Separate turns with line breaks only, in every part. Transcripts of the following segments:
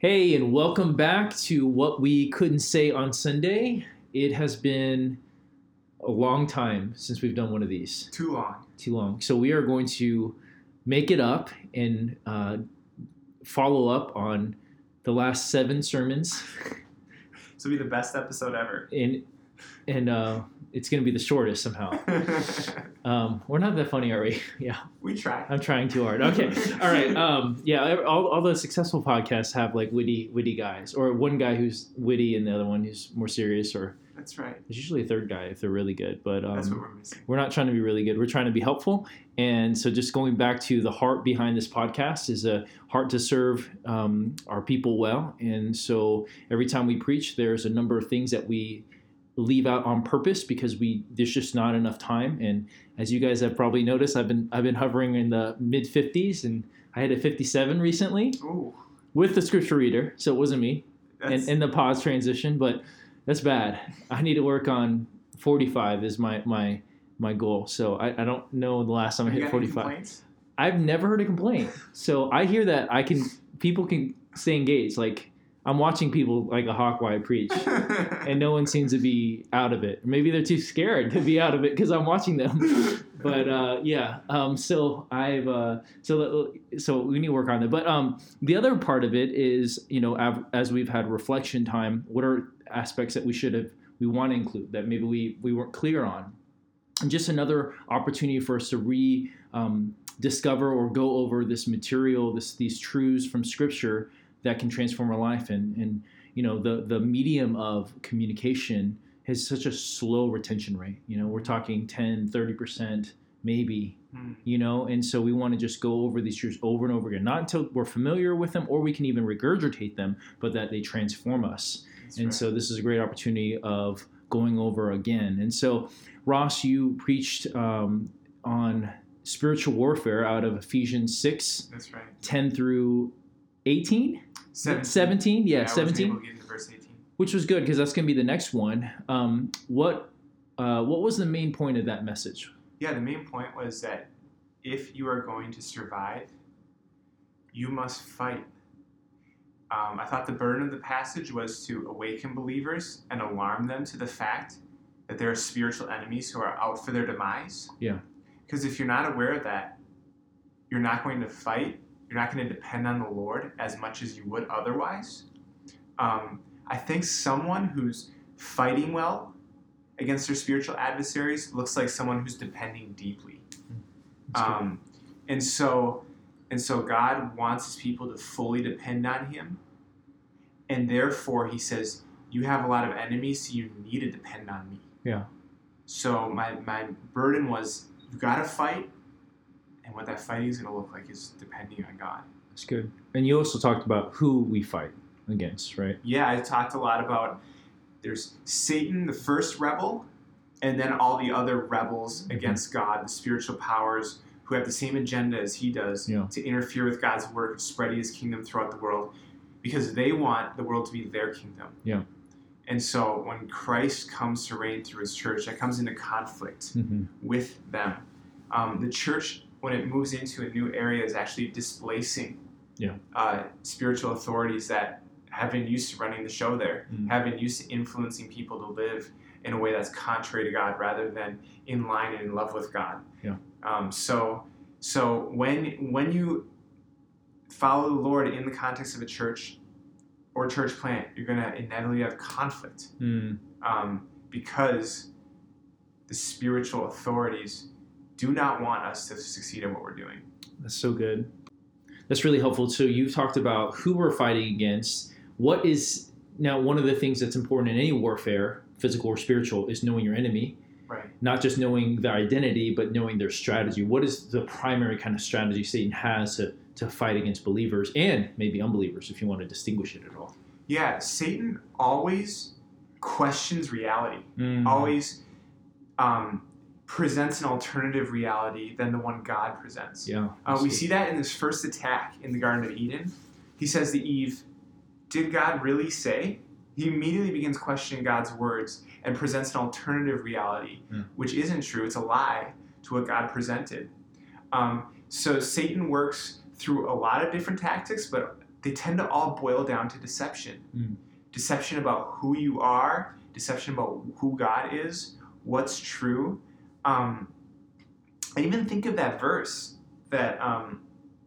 Hey, and welcome back to what we couldn't say on Sunday. It has been a long time since we've done one of these.
Too long.
Too long. So we are going to make it up and uh, follow up on the last seven sermons,
This will be the best episode ever.
and and uh, it's going to be the shortest somehow. Um, we're not that funny, are we? yeah.
we try.
I'm trying too hard. Okay. All right. Um, yeah. All, all the successful podcasts have like witty, witty guys, or one guy who's witty and the other one who's more serious, or
That's right.
there's usually a third guy if they're really good. But
That's what
um,
we're missing.
we're not trying to be really good. We're trying to be helpful. And so, just going back to the heart behind this podcast is a heart to serve um, our people well. And so, every time we preach, there's a number of things that we leave out on purpose because we there's just not enough time. And as you guys have probably noticed, I've been I've been hovering in the mid 50s, and I had a 57 recently
Ooh.
with the scripture reader, so it wasn't me
That's,
and, and the pause transition, but that's bad. I need to work on 45 is my my my goal. So I, I don't know the last time I
you
hit
got any
45.
complaints?
I've never heard a complaint. So I hear that I can people can stay engaged. Like I'm watching people like a hawk while I preach, and no one seems to be out of it. Maybe they're too scared to be out of it because I'm watching them. But uh, yeah, um, so I've uh, so so we need to work on that. But um, the other part of it is you know av- as we've had reflection time, what are aspects that we should have we want to include that maybe we we weren't clear on, and just another opportunity for us to re um, discover or go over this material, this these truths from Scripture that can transform our life and and you know the the medium of communication has such a slow retention rate you know we're talking 10 30% maybe
Hmm.
you know and so we want to just go over these truths over and over again not until we're familiar with them or we can even regurgitate them but that they transform us
That's
and
right.
so this is a great opportunity of going over again and so ross you preached um, on spiritual warfare out of ephesians 6
That's right.
10 through 18
Seventeen.
17 yeah,
wasn't
17
able to get into verse 18.
which was good because that's going to be the next one. Um, what uh, what was the main point of that message?
Yeah, the main point was that if you are going to survive, you must fight. Um, I thought the burden of the passage was to awaken believers and alarm them to the fact that there are spiritual enemies who are out for their demise.
Yeah.
Because if you're not aware of that, you're not going to fight. You're not going to depend on the Lord as much as you would otherwise. Um, I think someone who's fighting well against their spiritual adversaries looks like someone who's depending deeply. Um, and so, and so God wants His people to fully depend on Him, and therefore He says, "You have a lot of enemies, so you need to depend on Me."
Yeah.
So my my burden was, you got to fight, and what that fighting is going to look like is depending on God.
That's good. And you also talked about who we fight against, right?
Yeah, I talked a lot about there's Satan, the first rebel, and then all the other rebels
Mhm.
against God, the spiritual powers who have the same agenda as he does
Yeah.
to interfere with God's work of spreading his kingdom throughout the world because they want the world to be their kingdom.
Yeah.
And so when Christ comes to reign through his church, that comes into conflict
Mm-hmm.
with them. Um, the church, when it moves into a new area, is actually displacing
Yeah.
uh, spiritual authorities that have been used to running the show there,
Mhm.
have been used to influencing people to live in a way that's contrary to God rather than in line and in love with God.
Yeah.
Um, so, so when when you follow the Lord in the context of a church or church plant, you're going to inevitably have conflict
Mm.
um, because the spiritual authorities do not want us to succeed in what we're doing.
That's so good. That's really helpful. So you've talked about who we're fighting against. What is now one of the things that's important in any warfare, physical or spiritual, is knowing your enemy.
Right.
Not just knowing their identity, but knowing their strategy. What is the primary kind of strategy Satan has to, to fight against believers and maybe unbelievers, if you want to distinguish it at all?
Yeah, Satan always questions reality.
Mm.
Always um, presents an alternative reality than the one God presents.
Yeah.
Uh, we see that in his first attack in the Garden of Eden. He says to Eve, Did God really say? He immediately begins questioning God's words and presents an alternative reality,
Hmm.
which isn't true. It's a lie to what God presented. Um, so Satan works through a lot of different tactics, but they tend to all boil down to deception.
Mm.
Deception about who you are, deception about who God is, what's true. Um, I even think of that verse that um,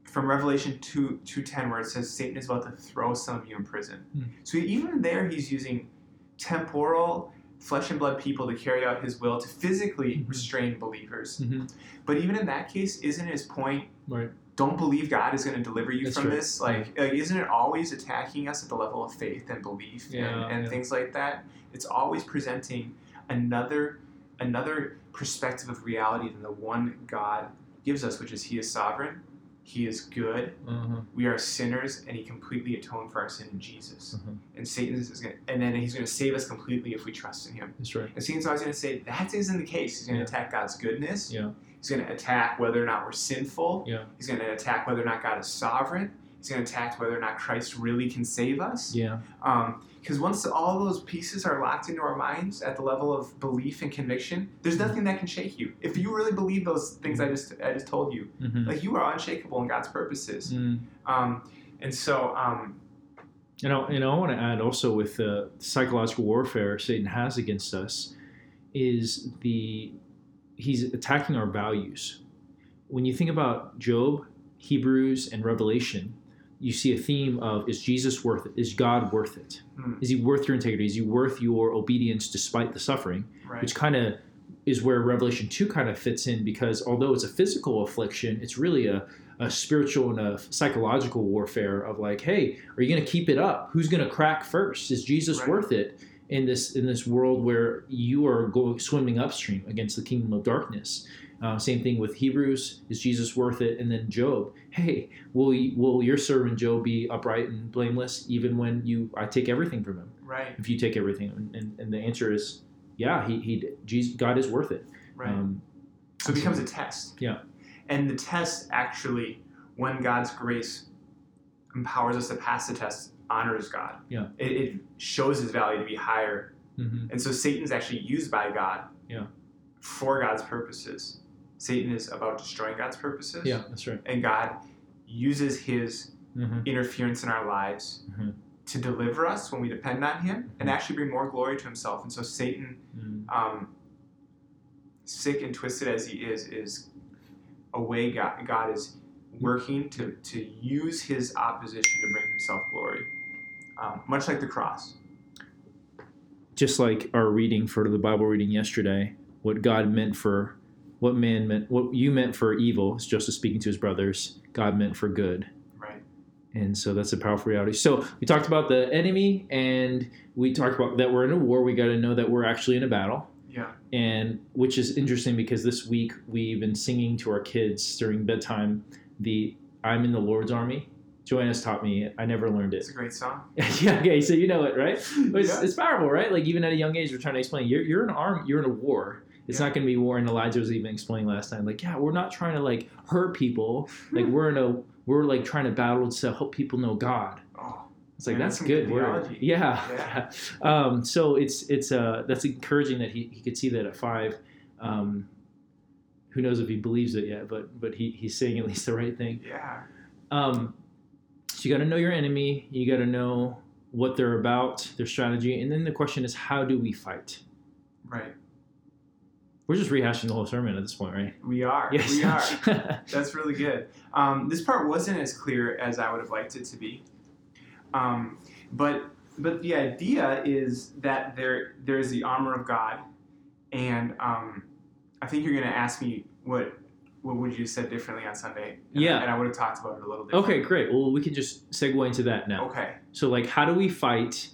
from Revelation 2 210 where it says Satan is about to throw some of you in prison.
Hmm.
So even there he's using temporal flesh and blood people to carry out his will to physically
Mhm.
restrain believers.
Mhm.
But even in that case, isn't his point
Right.
don't believe God is going to deliver you
That's
from
right.
this? Like, like, isn't it always attacking us at the level of faith and belief
Yeah,
and, and
yeah.
things like that? It's always presenting another another perspective of reality than the one God gives us, which is He is sovereign, He is good,
Uh-huh.
we are sinners, and He completely atoned for our sin in Jesus.
Uh-huh.
And Satan is going, to and then He's going to save us completely if we trust in Him.
That's right.
And Satan's always going to say that isn't the case. He's going to
Yeah.
attack God's goodness.
Yeah.
He's going to attack whether or not we're sinful.
Yeah.
He's going to attack whether or not God is sovereign. He's going to attack whether or not Christ really can save us.
Yeah.
Because once all those pieces are locked into our minds at the level of belief and conviction, there's nothing that can shake you. If you really believe those things I just I just told you,
Mhm.
like you are unshakable in God's purposes.
Mm.
Um, and so, um,
You know, and I want to add also with the psychological warfare Satan has against us is the he's attacking our values. When you think about Job, Hebrews, and Revelation, you see a theme of is Jesus worth it? Is God worth it?
Hmm.
Is he worth your integrity? Is he worth your obedience despite the suffering?
right,
Which kind of is where Revelation 2 kind of fits in because although it's a physical affliction, it's really a, a spiritual and a psychological warfare of like, hey, are you going to keep it up? Who's going to crack first? Is Jesus
Right.
worth it in this in this world where you are going swimming upstream against the kingdom of darkness? Uh, same thing with Hebrews. Is Jesus worth it? And then Job. Hey, will y- will your servant Job be upright and blameless even when you I take everything from him?
right,
If you take everything, and, and, and the answer is yeah. He he Jesus, God is worth it.
right.
Um,
So it becomes a test.
Yeah.
And the test actually, when God's grace empowers us to pass the test, honors God.
Yeah.
It, it shows his value to be higher.
mhm.
And so Satan's actually used by God
Yeah.
for God's purposes. Satan is about destroying God's purposes.
Yeah, that's right.
And God uses his
hmm
interference in our lives
Mhm.
to deliver us when we depend on him and
Mhm.
actually bring more glory to himself. And so Satan
mm
um, sick and twisted as he is, is a way God, God is working to, to use his opposition to bring himself glory. Um, much like the cross.
Just like our reading for the Bible reading yesterday, what God meant for, what man meant, what you meant for evil, is Joseph speaking to his brothers, God meant for good.
Right.
And so that's a powerful reality. So we talked about the enemy, and we talked about that we're in a war. We got to know that we're actually in a battle.
Yeah.
and which is interesting because this week we've been singing to our kids during bedtime the "I'm in the Lord's Army." Joanna's taught me. it. I never learned it.
It's a great song.
yeah, okay, so you know it, right? It's,
Yeah.
it's powerful, right? Like even at a young age, we're trying to explain you're you're in an arm, you're in a war. It's
Yeah.
not going to be war. And Elijah was even explaining last time, like, yeah, we're not trying to like hurt people. Like we're in a we're like trying to battle to help people know God.
Oh,
It's like
Man,
that's
that's
good word. Yeah.
Yeah.
um, so it's it's uh that's encouraging that he, he could see that at five. Um, who knows if he believes it yet, but but he, he's saying at least the right thing.
yeah.
Um, so you got to know your enemy. You got to know what they're about, their strategy, and then the question is, how do we fight?
Right.
We're just rehashing the whole sermon at this point, right?
We are.
Yes.
We are. That's really good. Um, this part wasn't as clear as I would have liked it to be, um, but but the idea is that there there is the armor of God, and um, I think you're going to ask me what what would you have said differently on Sunday? And
Yeah.
and I would have talked about it a little bit.
okay, great. Well, we can just segue into that now.
Okay.
So, like, how do we fight?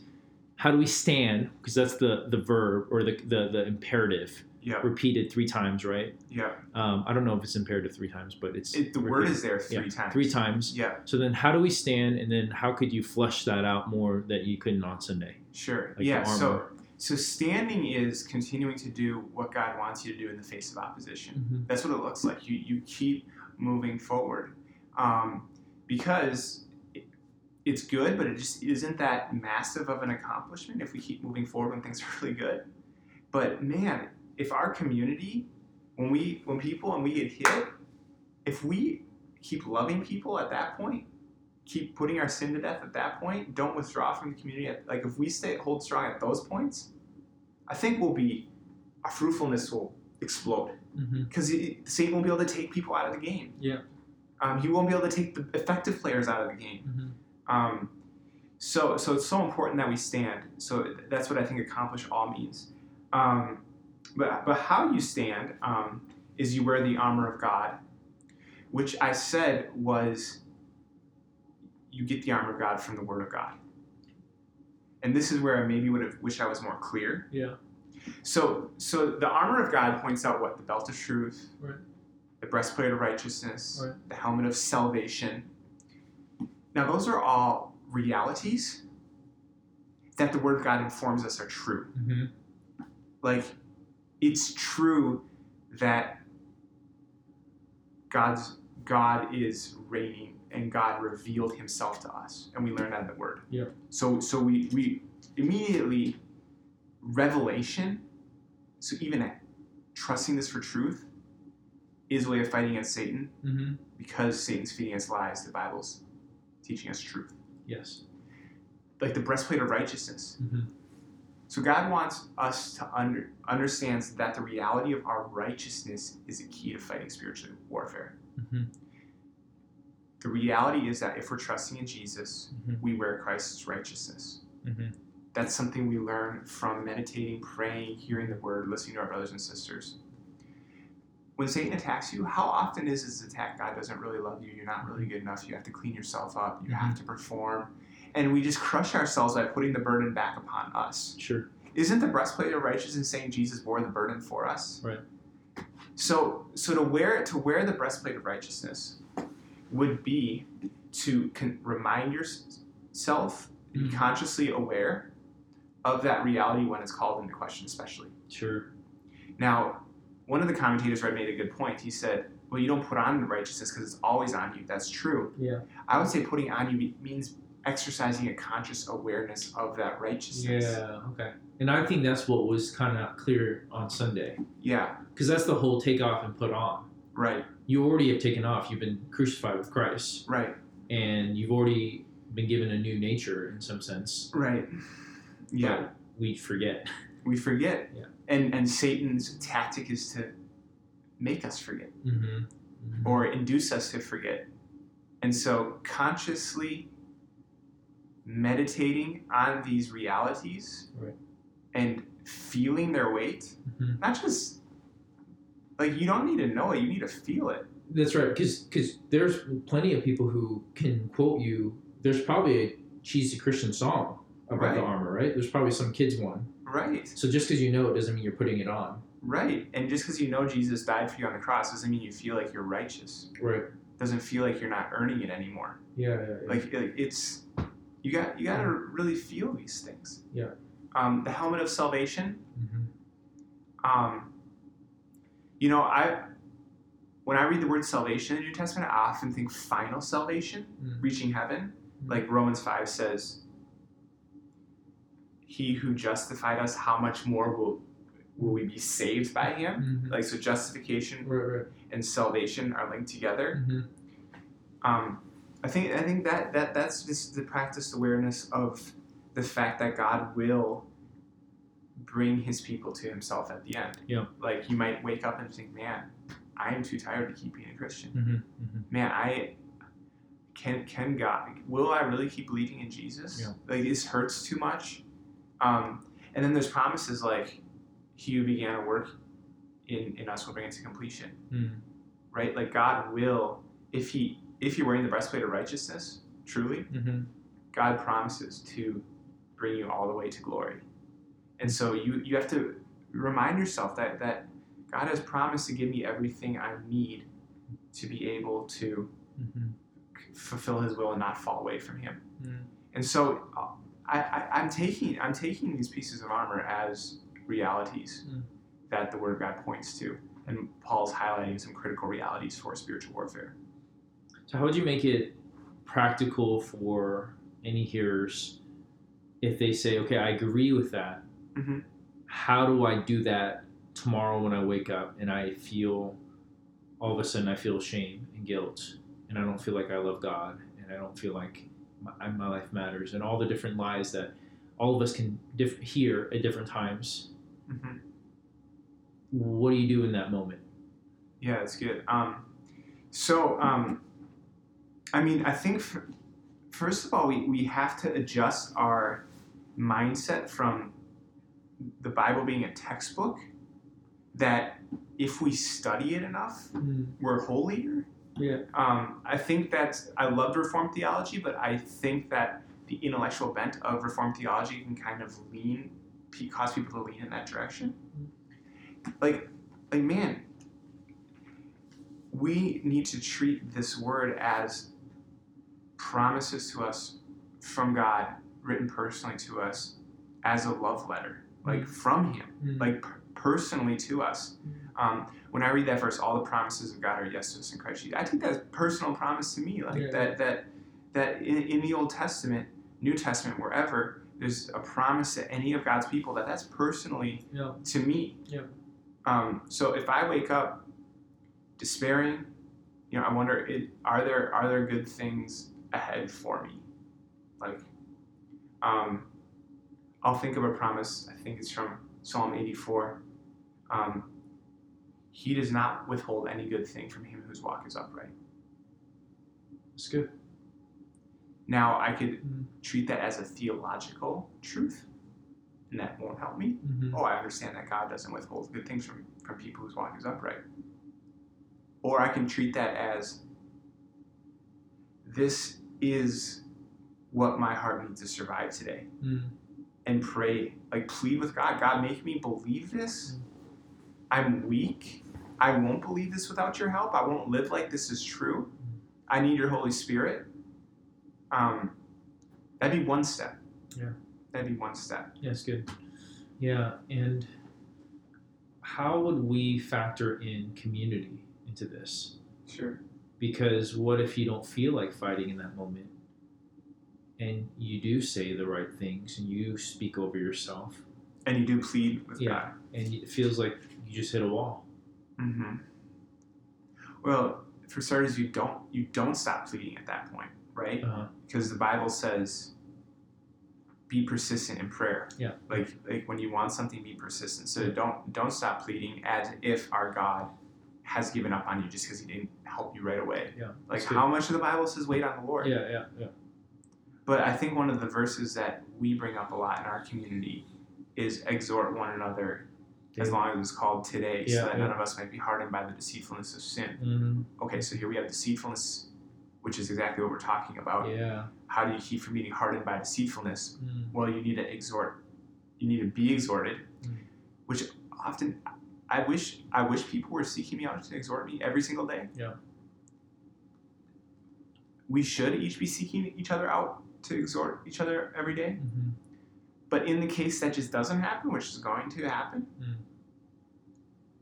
How do we stand? Because that's the the verb or the the, the imperative
Yep.
repeated three times, right?
Yeah.
Um, I don't know if it's imperative three times, but it's
It, the word is there three
Yeah,
times.
three times.
Yeah.
So then, how do we stand? And then, how could you flesh that out more that you couldn't on Sunday?
Sure.
Like
yeah. So so standing is continuing to do what God wants you to do in the face of opposition. That's what it looks like. You you keep moving forward, um, because it, it's good, but it just isn't that massive of an accomplishment if we keep moving forward when things are really good. But man, if our community, when we when people and we get hit, if we keep loving people at that point, keep putting our sin to death at that point, don't withdraw from the community. At, like if we stay hold strong at those points, I think we'll be our fruitfulness will explode
Mm-hmm.
because Satan won't be able to take people out of the game.
Yeah.
Um, he won't be able to take the effective players out of the game.
Mm-hmm.
Um, so, so it's so important that we stand. So that's what I think accomplish all means. Um, but, but how you stand um, is you wear the armor of God, which I said was you get the armor of God from the Word of God. And this is where I maybe would have wished I was more clear.
Yeah.
So, so the armor of God points out what the belt of truth,
Right.
the breastplate of righteousness,
Right.
the helmet of salvation. Now, those are all realities that the Word of God informs us are true.
Mm-hmm.
Like, it's true that God's God is reigning and God revealed Himself to us, and we learn that in the Word.
Yeah.
So, so we we immediately revelation. So even trusting this for truth is a way of fighting against Satan
Mm-hmm.
because Satan's feeding us lies. The Bible's teaching us truth,
Yes.
like the breastplate of righteousness.
Mm-hmm.
So God wants us to under understands that the reality of our righteousness is a key to fighting spiritual warfare.
Mm-hmm.
The reality is that if we're trusting in Jesus,
Mhm.
we wear Christ's righteousness.
Mm-hmm.
That's something we learn from meditating, praying, hearing the word, listening to our brothers and sisters. When Satan attacks you, how often is this attack? God doesn't really love you. You're not really good enough. You have to clean yourself up. You have to perform. And we just crush ourselves by putting the burden back upon us.
Sure.
Isn't the breastplate of righteousness saying Jesus bore the burden for us?
Right.
So, so to wear to wear the breastplate of righteousness would be to con- remind yourself, be
Mhm.
consciously aware of that reality when it's called into question, especially.
Sure.
Now, one of the commentators read made a good point. He said, "Well, you don't put on the righteousness because it's always on you." That's true.
Yeah.
I would say putting on you means exercising a conscious awareness of that righteousness.
Yeah. Okay. And I think that's what was kind of clear on Sunday,
Yeah.
because that's the whole take off and put on.
Right.
You already have taken off. You've been crucified with Christ,
Right.
and you've already been given a new nature in some sense.
Right. Yeah.
But we forget.
we forget.
Yeah.
And and Satan's tactic is to make us forget
Mm-hmm.
or induce us to forget. And so consciously meditating on these realities
Right.
and feeling their weight,
Mhm.
not just like you don't need to know it, you need to feel it.
That's right, because because there's plenty of people who can quote you. There's probably a cheesy Christian song about the armor, right? There's probably some kids one.
Right.
So just because you know it doesn't mean you're putting it on.
Right. And just because you know Jesus died for you on the cross doesn't mean you feel like you're righteous.
Right.
Doesn't feel like you're not earning it anymore.
Yeah. yeah, yeah.
like, like it's you got you got to really feel these things
Yeah.
um, the helmet of salvation
Mhm.
um, you know i when i read the word salvation in the new testament i often think final salvation
Mm.
reaching heaven
Mhm.
like romans 5 says he who justified us how much more will will we be saved by him
Mhm.
like so justification
Right. Right.
and salvation are linked together
Mhm.
um, I think I think that, that that's just the practiced awareness of the fact that God will bring His people to Himself at the end.
Yeah.
Like you might wake up and think, "Man, I am too tired to keep being a Christian.
Mhm. Mhm.
Man, I can can God will I really keep believing in Jesus?
Yeah.
Like this hurts too much." Um, and then there's promises like, "He who began a work in in us will bring it to completion."
Mhm.
right? Like God will, if He if you're wearing the breastplate of righteousness, truly,
Mhm.
God promises to bring you all the way to glory. And so you you have to remind yourself that that God has promised to give me everything I need to be able to
Mhm.
fulfill His will and not fall away from Him.
Mhm.
And so uh, I, I, I'm taking I'm taking these pieces of armor as realities
Mm.
that the Word of God points to, and Paul's highlighting some critical realities for spiritual warfare.
So how would you make it practical for any hearers if they say, "Okay, I agree with that.
Mhm.
How do I do that tomorrow when I wake up and I feel all of a sudden I feel shame and guilt and I don't feel like I love God and I don't feel like my, my life matters, and all the different lies that all of us can diff- hear at different times.
hmm
What do you do in that moment?
Yeah, that's good. Um, so, um, I mean, I think f- first of all, we, we have to adjust our mindset from the Bible being a textbook that if we study it enough, we're holier.
Yeah.
Um, I think that I loved Reformed theology, but I think that the intellectual bent of Reformed theology can kind of lean, cause people to lean in that direction. Like, like man, we need to treat this word as promises to us from God, written personally to us, as a love letter, like from Him,
Mm.
like per- personally to us. Um, when I read that verse, all the promises of God are yes to us in Christ Jesus. I take that a personal promise to me, like
Yeah.
that that that in, in the Old Testament, New Testament, wherever there's a promise to any of God's people that that's personally
Yeah.
to me.
Yeah.
Um, so if I wake up despairing, you know, I wonder, it, are there are there good things ahead for me? Like, um, I'll think of a promise. I think it's from Psalm 84. Um, he does not withhold any good thing from him whose walk is upright.
It's good.
Now I could
Mm.
treat that as a theological truth, and that won't help me.
Mm-hmm.
oh, I understand that God doesn't withhold good things from, from people whose walk is upright. Or I can treat that as this is what my heart needs to survive today.
Mm.
And pray, like plead with God, God, make me believe this. I'm weak. I won't believe this without your help. I won't live like this is true. I need your Holy Spirit. Um, that'd be one step.
Yeah.
That'd be one step.
Yes, good. Yeah, and how would we factor in community into this?
Sure.
Because what if you don't feel like fighting in that moment? And you do say the right things and you speak over yourself,
And you do plead with
Yeah.
God.
and it feels like you just hit a wall.
hmm Well, for starters, you don't you don't stop pleading at that point, right?
Uh-huh.
Because the Bible says, "Be persistent in prayer."
Yeah.
Like like when you want something, be persistent. So don't don't stop pleading as if our God has given up on you just because He didn't help you right away.
Yeah.
Like how much of the Bible says, "Wait on the Lord."
Yeah, yeah, yeah.
But I think one of the verses that we bring up a lot in our community is exhort one another as long as it's called today, so that
yeah.
none of us might be hardened by the deceitfulness of sin.
Mhm.
Okay, so here we have deceitfulness, which is exactly what we're talking about.
Yeah.
How do you keep from being hardened by deceitfulness?
Mm.
Well, you need to exhort. You need to be exhorted,
Mm.
which often I wish I wish people were seeking me out to exhort me every single day.
Yeah.
We should each be seeking each other out to exhort each other every day.
Mhm.
But in the case that just doesn't happen, which is going to happen,
Mm.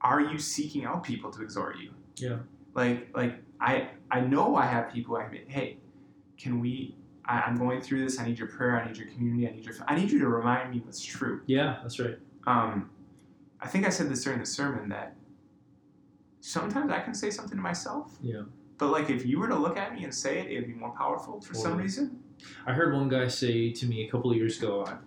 are you seeking out people to exhort you?
Yeah.
Like, like I, I know I have people. I mean, hey, can we? I, I'm going through this. I need your prayer. I need your community. I need your. I need you to remind me what's true.
Yeah, that's right.
Um, I think I said this during the sermon that sometimes I can say something to myself.
Yeah.
But like, if you were to look at me and say it, it'd be more powerful for some reason.
I heard one guy say to me a couple of years ago uh,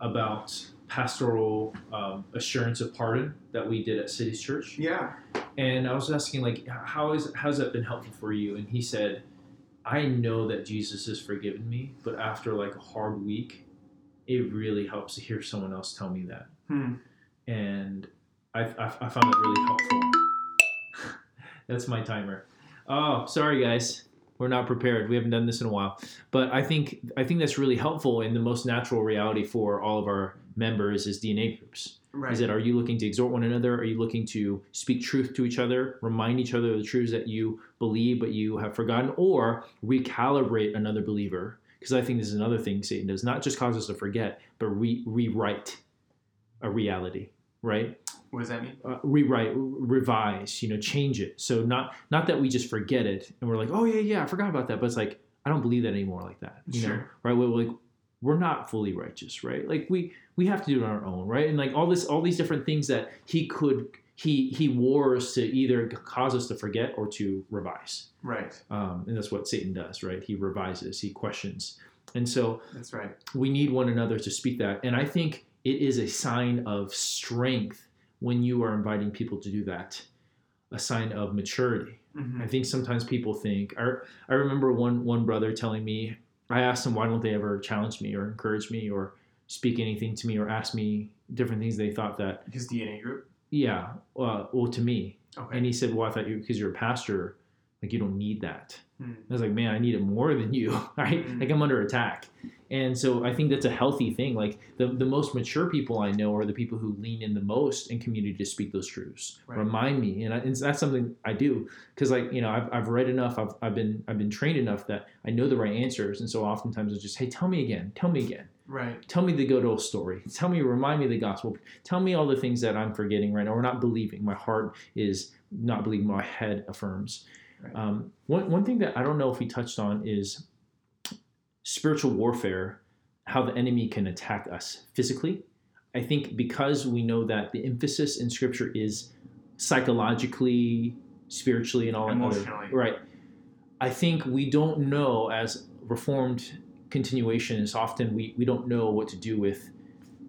about pastoral um, assurance of pardon that we did at City's Church.
Yeah.
And I was asking, like, how is how's that been helpful for you? And he said, I know that Jesus has forgiven me, but after like a hard week, it really helps to hear someone else tell me that.
Hmm.
And I, I, I found it really helpful. That's my timer. Oh, sorry guys, we're not prepared. We haven't done this in a while, but I think I think that's really helpful. And the most natural reality for all of our members is DNA groups.
Right.
Is that are you looking to exhort one another? Are you looking to speak truth to each other, remind each other of the truths that you believe but you have forgotten, or recalibrate another believer? Because I think this is another thing Satan does not just cause us to forget, but re- rewrite a reality, right?
what does that mean?
Uh, rewrite, revise, you know, change it. So not not that we just forget it and we're like, oh yeah, yeah, I forgot about that, but it's like I don't believe that anymore, like that, you know,
Sure.
right? We're like we're not fully righteous, right? Like we we have to do it on our own, right? And like all this, all these different things that he could he he wars to either cause us to forget or to revise
Right.
um, and that's what satan does right he revises he questions and so
That's right.
we need one another to speak that and i think it is a sign of strength when you are inviting people to do that a sign of maturity
Mhm.
I think sometimes people think. I, I remember one one brother telling me. I asked him why don't they ever challenge me or encourage me or speak anything to me or ask me different things they thought that
His DNA group.
yeah uh, well to me
Okay.
and he said well I thought you because you're a pastor like you don't need that
Hmm.
I was like man I need it more than you right
Mm.
like I'm under attack and so I think that's a healthy thing. Like the the most mature people I know are the people who lean in the most in community to speak those truths.
Right.
remind me. And, I, and that's something I do. Because like you know I've, I've read enough. I've, I've been I've been trained enough that I know the right answers. And so oftentimes it's just hey tell me again. Tell me again.
Right.
tell me the good old story. Tell me remind me the gospel. Tell me all the things that I'm forgetting right now or not believing. My heart is not believing. My head affirms.
Right.
um, one, one thing that I don't know if we touched on is spiritual warfare how the enemy can attack us physically I think because we know that the emphasis in scripture is psychologically, spiritually, and all that other-
Emotionally.
right. I think we don't know as reformed continuationists often we, we don't know what to do with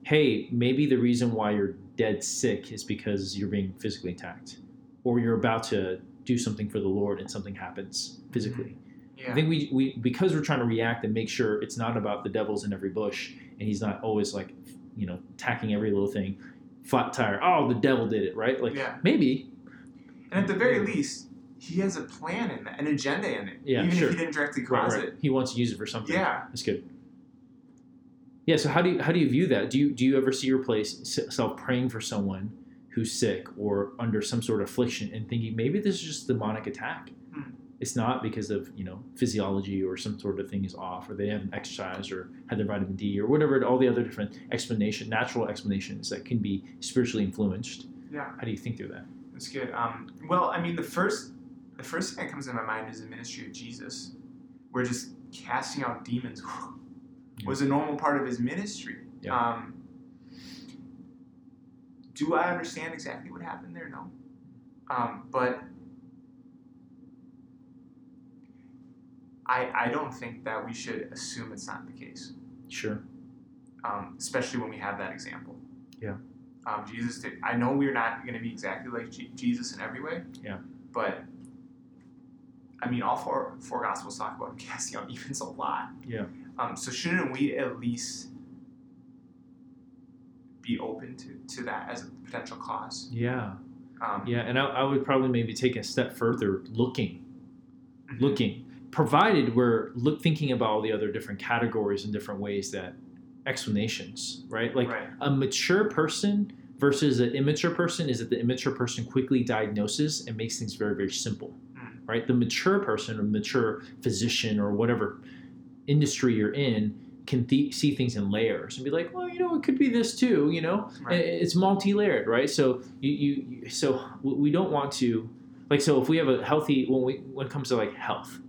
hey, maybe the reason why you're dead sick is because you're being physically attacked. Or you're about to do something for the Lord and something happens physically. Mm-hmm.
Yeah.
I think we, we because we're trying to react and make sure it's not about the devil's in every bush and he's not always like you know attacking every little thing flat tire oh the devil did it right like
yeah.
maybe
And at the very least, he has a plan in that, an agenda in it.
Yeah,
Even
sure.
if he didn't directly
right,
cause
right.
it.
he wants to use it for something
Yeah.
that's good yeah so how do you how do you view that do you do you ever see your place self praying for someone who's sick or under some sort of affliction and thinking maybe this is just demonic attack. It's not because of you know physiology or some sort of thing is off or they haven't exercised or had their vitamin d or whatever all the other different explanation natural explanations that can be spiritually influenced
Yeah.
how do you think through that
That's good. Um, well, I mean, the first the first thing that comes to my mind is the ministry of Jesus, where just casting out demons was a normal part of his ministry.
Yeah.
Um, do I understand exactly what happened there? No. Um, but I I don't think that we should assume it's not the case.
sure
um, especially when we have that example.
Yeah.
Um, Jesus did. I know we're not going to be exactly like G- Jesus in every way.
Yeah.
But I mean, all four four gospels talk about casting out demons a lot.
Yeah.
Um, so shouldn't we at least be open to, to that as a potential cause?
yeah
Um,
yeah and I, I would probably maybe take a step further looking
mhm.
looking provided we're look thinking about all the other different categories and different ways that explanations right like
right.
a mature person versus an immature person is that the immature person quickly diagnoses and makes things very very simple
Mm.
right the mature person or mature physician or whatever industry you're in can th- see things in layers and be like well you know it could be this too you know
Right.
It's multi-layered right so you, you so we we don't want to like so if we have a healthy when we when it comes to like health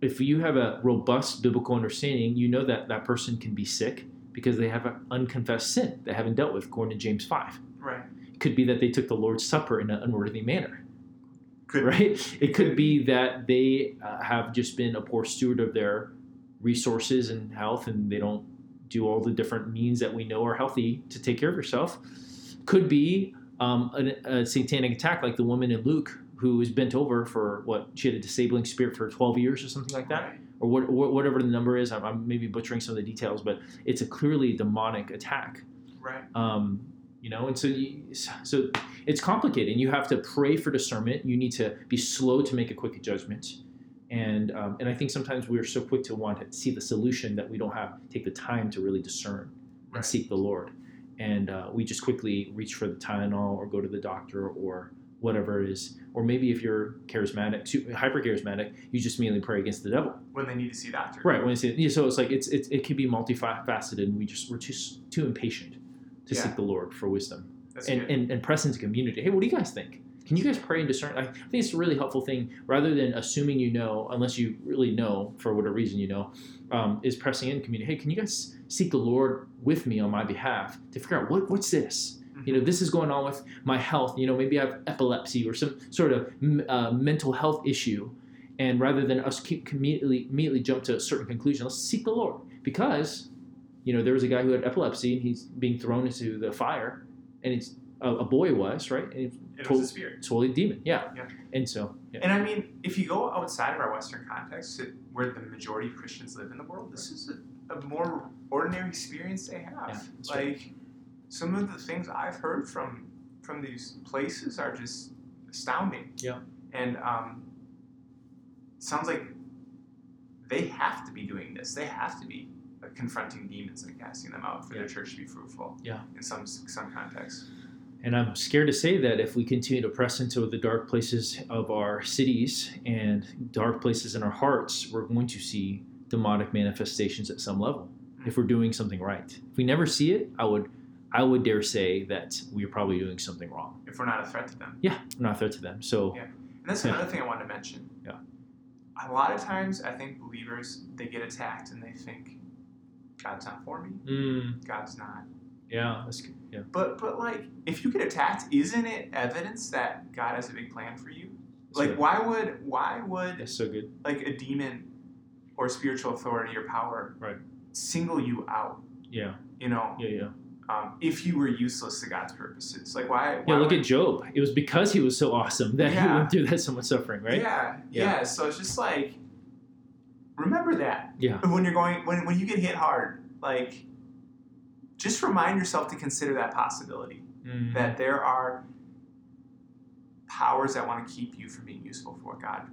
if you have a robust biblical understanding you know that that person can be sick because they have an unconfessed sin they haven't dealt with according to james 5
Right.
it could be that they took the lord's supper in an unworthy manner.
Could
right? It could be that they uh, have just been a poor steward of their resources and health and they don't do all the different means that we know are healthy to take care of yourself. Could be um, a, a satanic attack like the woman in luke who was bent over for what she had a disabling spirit for 12 years or something like that
Right.
or what, what, whatever the number is I'm, I'm maybe butchering some of the details but it's a clearly demonic attack
Right.
um, you know and so you, so it's complicated you have to pray for discernment you need to be slow to make a quick judgment and um, and i think sometimes we're so quick to want to see the solution that we don't have take the time to really discern and
Right.
seek the lord and uh, we just quickly reach for the tylenol or go to the doctor or whatever it is or maybe if you're charismatic hyper charismatic you just immediately pray against the devil
When they need to see a doctor.
Right. When I say yeah, so it's like it's, it's it can be multifaceted, and we just we're too too impatient to
Yeah.
seek the Lord for wisdom
That's
and,
good.
and and press into community. Hey, what do you guys think? Can you guys pray and discern? I think it's a really helpful thing rather than assuming you know, unless you really know for whatever reason you know, um, is pressing in community. Hey, can you guys seek the Lord with me on my behalf to figure out what what's this? You know, this is going on with my health. You know, maybe I have epilepsy or some sort of m- uh, mental health issue. And rather than us keep immediately immediately jump to a certain conclusion, let's seek the Lord because, you know, there was a guy who had epilepsy and he's being thrown into the fire, and it's a, a boy was right, and
It was a spirit.
totally demon. Yeah.
Yeah.
And so, yeah.
And I mean, if you go outside of our Western context, where the majority of Christians live in the world, this is a, a more ordinary experience they have.
Yeah,
like. Some of the things I've heard from from these places are just astounding.
Yeah.
And um, it sounds like they have to be doing this. They have to be confronting demons and casting them out for their church to be fruitful.
Yeah.
In some some contexts.
And I'm scared to say that if we continue to press into the dark places of our cities and dark places in our hearts, we're going to see demonic manifestations at some level if we're doing something right. If we never see it, I would I would dare say that we're probably doing something wrong.
If we're not a threat to them.
Yeah, we're not a threat to them. So
Yeah. And that's
Yeah.
another thing I wanted to mention.
Yeah.
A lot of times, I think believers they get attacked and they think God's not for me.
mm,
God's not.
yeah, that's good. Yeah.
But but like, if you get attacked, isn't it evidence that God has a big plan for you?
That's
Like,
good.
why would why would
That's so good.
like a demon or spiritual authority or power
Right.
single you out?
Yeah,
You know,
yeah, yeah.
Um, if you were useless to God's purposes, like why?
Yeah, look
would,
at Job. It was because he was so awesome that he went through that so much suffering, right?
Yeah,
Yeah.
yeah. So it's just like, remember that.
Yeah.
when you're going when, when you get hit hard like just remind yourself to consider that possibility
Mm.
that there are powers that want to keep you from being useful for what god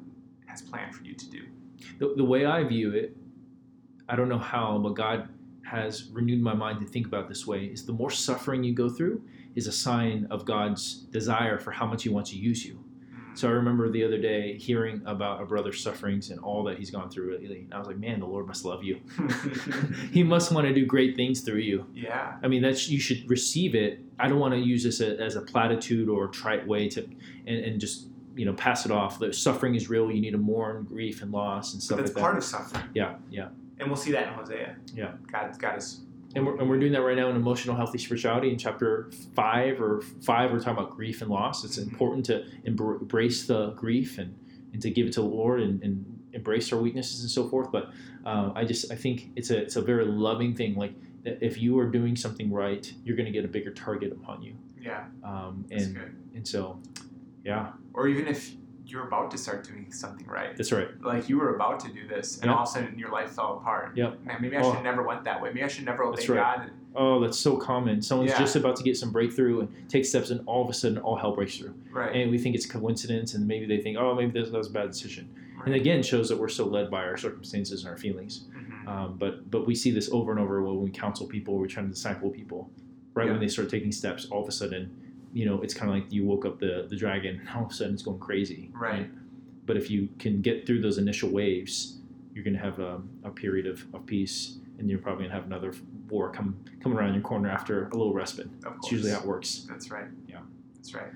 has planned for you to do
the, the way I view it, I don't know how, but God has renewed my mind to think about this way is the more suffering you go through is a sign of God's desire for how much he wants to use you. So I remember the other day hearing about a brother's sufferings and all that he's gone through. And I was like, man, the Lord must love you. he must want to do great things through you.
yeah
I mean, that's you should receive it. I don't want to use this as a platitude or trite way to, and, and just you know pass it off. The suffering is real. You need to mourn grief and loss and
but
stuff
that's
like that.
part of suffering
Yeah, yeah.
And we'll see that in hosea
Yeah.
god god is
And we're, and we're doing that right now in emotional healthy spirituality in chapter five or five. We're talking about grief and loss. It's
Mhm.
important to embrace the grief and, and to give it to the Lord and, and embrace our weaknesses and so forth. But uh, I just I think it's a it's a very loving thing. Like if you are doing something right, you're going to get a bigger target upon you.
yeah
Um,
that's
and
good
and so, yeah,
or even if you're about to start doing something right
that's right.
like you were about to do this and
Yep.
all of a sudden your life fell apart
Yep.
man maybe i
Oh.
should never went that way maybe i should never obey
That's right.
god
Oh, that's so common. Someone's
Yeah.
just about to get some breakthrough and take steps, and all of a sudden, all hell breaks through.
right
and we think it's coincidence and maybe they think oh maybe this that was a bad decision Right. and again shows that we're so led by our circumstances and our feelings
Mhm.
um, but but we see this over and over when we counsel people we're trying to disciple people right
Yeah.
when they start taking steps all of a sudden you know it's kind of like you woke up the the dragon and all of a sudden it's going crazy
Right.
but if you can get through those initial waves you're going to have a, a period of, of peace and you're probably going to have another war come come around your corner after a little respite
Of
it's usually how it works
That's right.
Yeah.
That's right.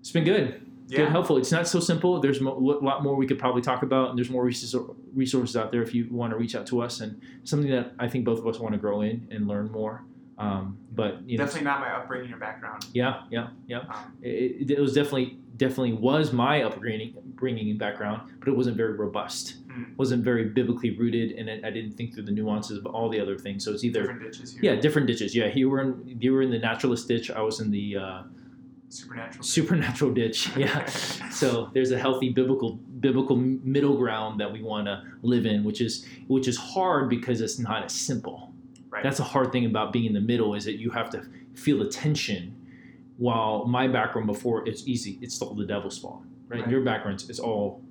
it's been good
Yeah.
good, helpful. It's not so simple. There's a lot more we could probably talk about, and there's more resources out there if you want to reach out to us, and something that I think both of us want to grow in and learn more. Um, but you know,
Definitely not my upbringing or background.
yeah, yeah, yeah.
Um,
It, it was definitely definitely was my upbringing bringing and background, but it wasn't very robust.
Mm.
wasn't very biblically rooted, and it, I didn't think through the nuances of all the other things. So it's either
different ditches here.
yeah, different ditches. Yeah, you were in you were in the naturalist ditch. I was in the uh,
Supernatural.
supernatural ditch. Yeah. So there's a healthy biblical biblical middle ground that we want to live in, which is which is hard because it's not as simple.
Right.
That's a hard thing about being in the middle is that you have to feel the tension. While my background before it's easy, it's all the devil's fault, right?
Right.
Your background is all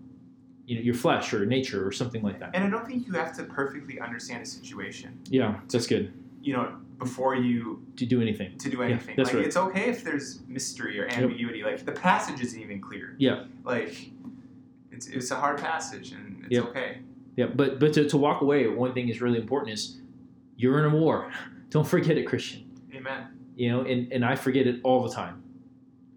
you know your flesh or nature or something like that.
and I don't think you have to perfectly understand a situation,
Yeah, that's good
you know, before you
to do anything.
to do anything.
that's
like
right.
it's okay if there's mystery or ambiguity. Like the passage isn't even clear.
Yeah.
Like it's it's a hard passage and it's
Yep.
okay.
Yeah, but but to, to walk away, one thing is really important is you're in a war. Don't forget it, Christian.
Amen.
you know and, and i forget it all the time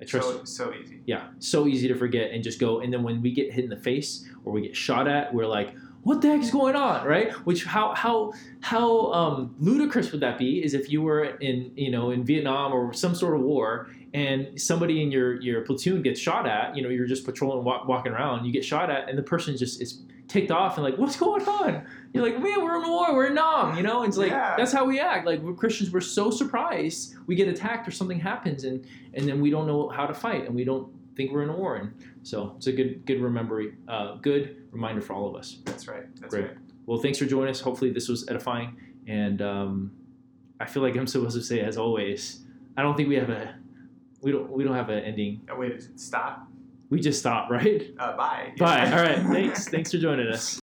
i trust
So so easy.
yeah so easy to forget and just go and then when we get hit in the face or we get shot at we're like what the heck is going on, right? Which how how how um, ludicrous would that be? Is if you were in you know in Vietnam or some sort of war and somebody in your your platoon gets shot at, you know, you're just patrolling, walk, walking around, you get shot at, and the person just is ticked off and like, what's going on? You're like, man, we're in war, we're in Nam, you know. And it's like
Yeah.
that's how we act. Like we're Christians, we're so surprised we get attacked or something happens, and and then we don't know how to fight, and we don't think we're in a war. And so it's a good good remember, uh, good reminder for all of us.
That's right. That's
Great.
right.
Well, thanks for joining us. Hopefully, this was edifying. And um, I feel like I'm supposed to say, as always, I don't think we have a we don't we don't have an ending.
Oh, wait, is stop?
We just stop, right?
Uh, bye.
Bye. All right. Thanks. Thanks for joining us.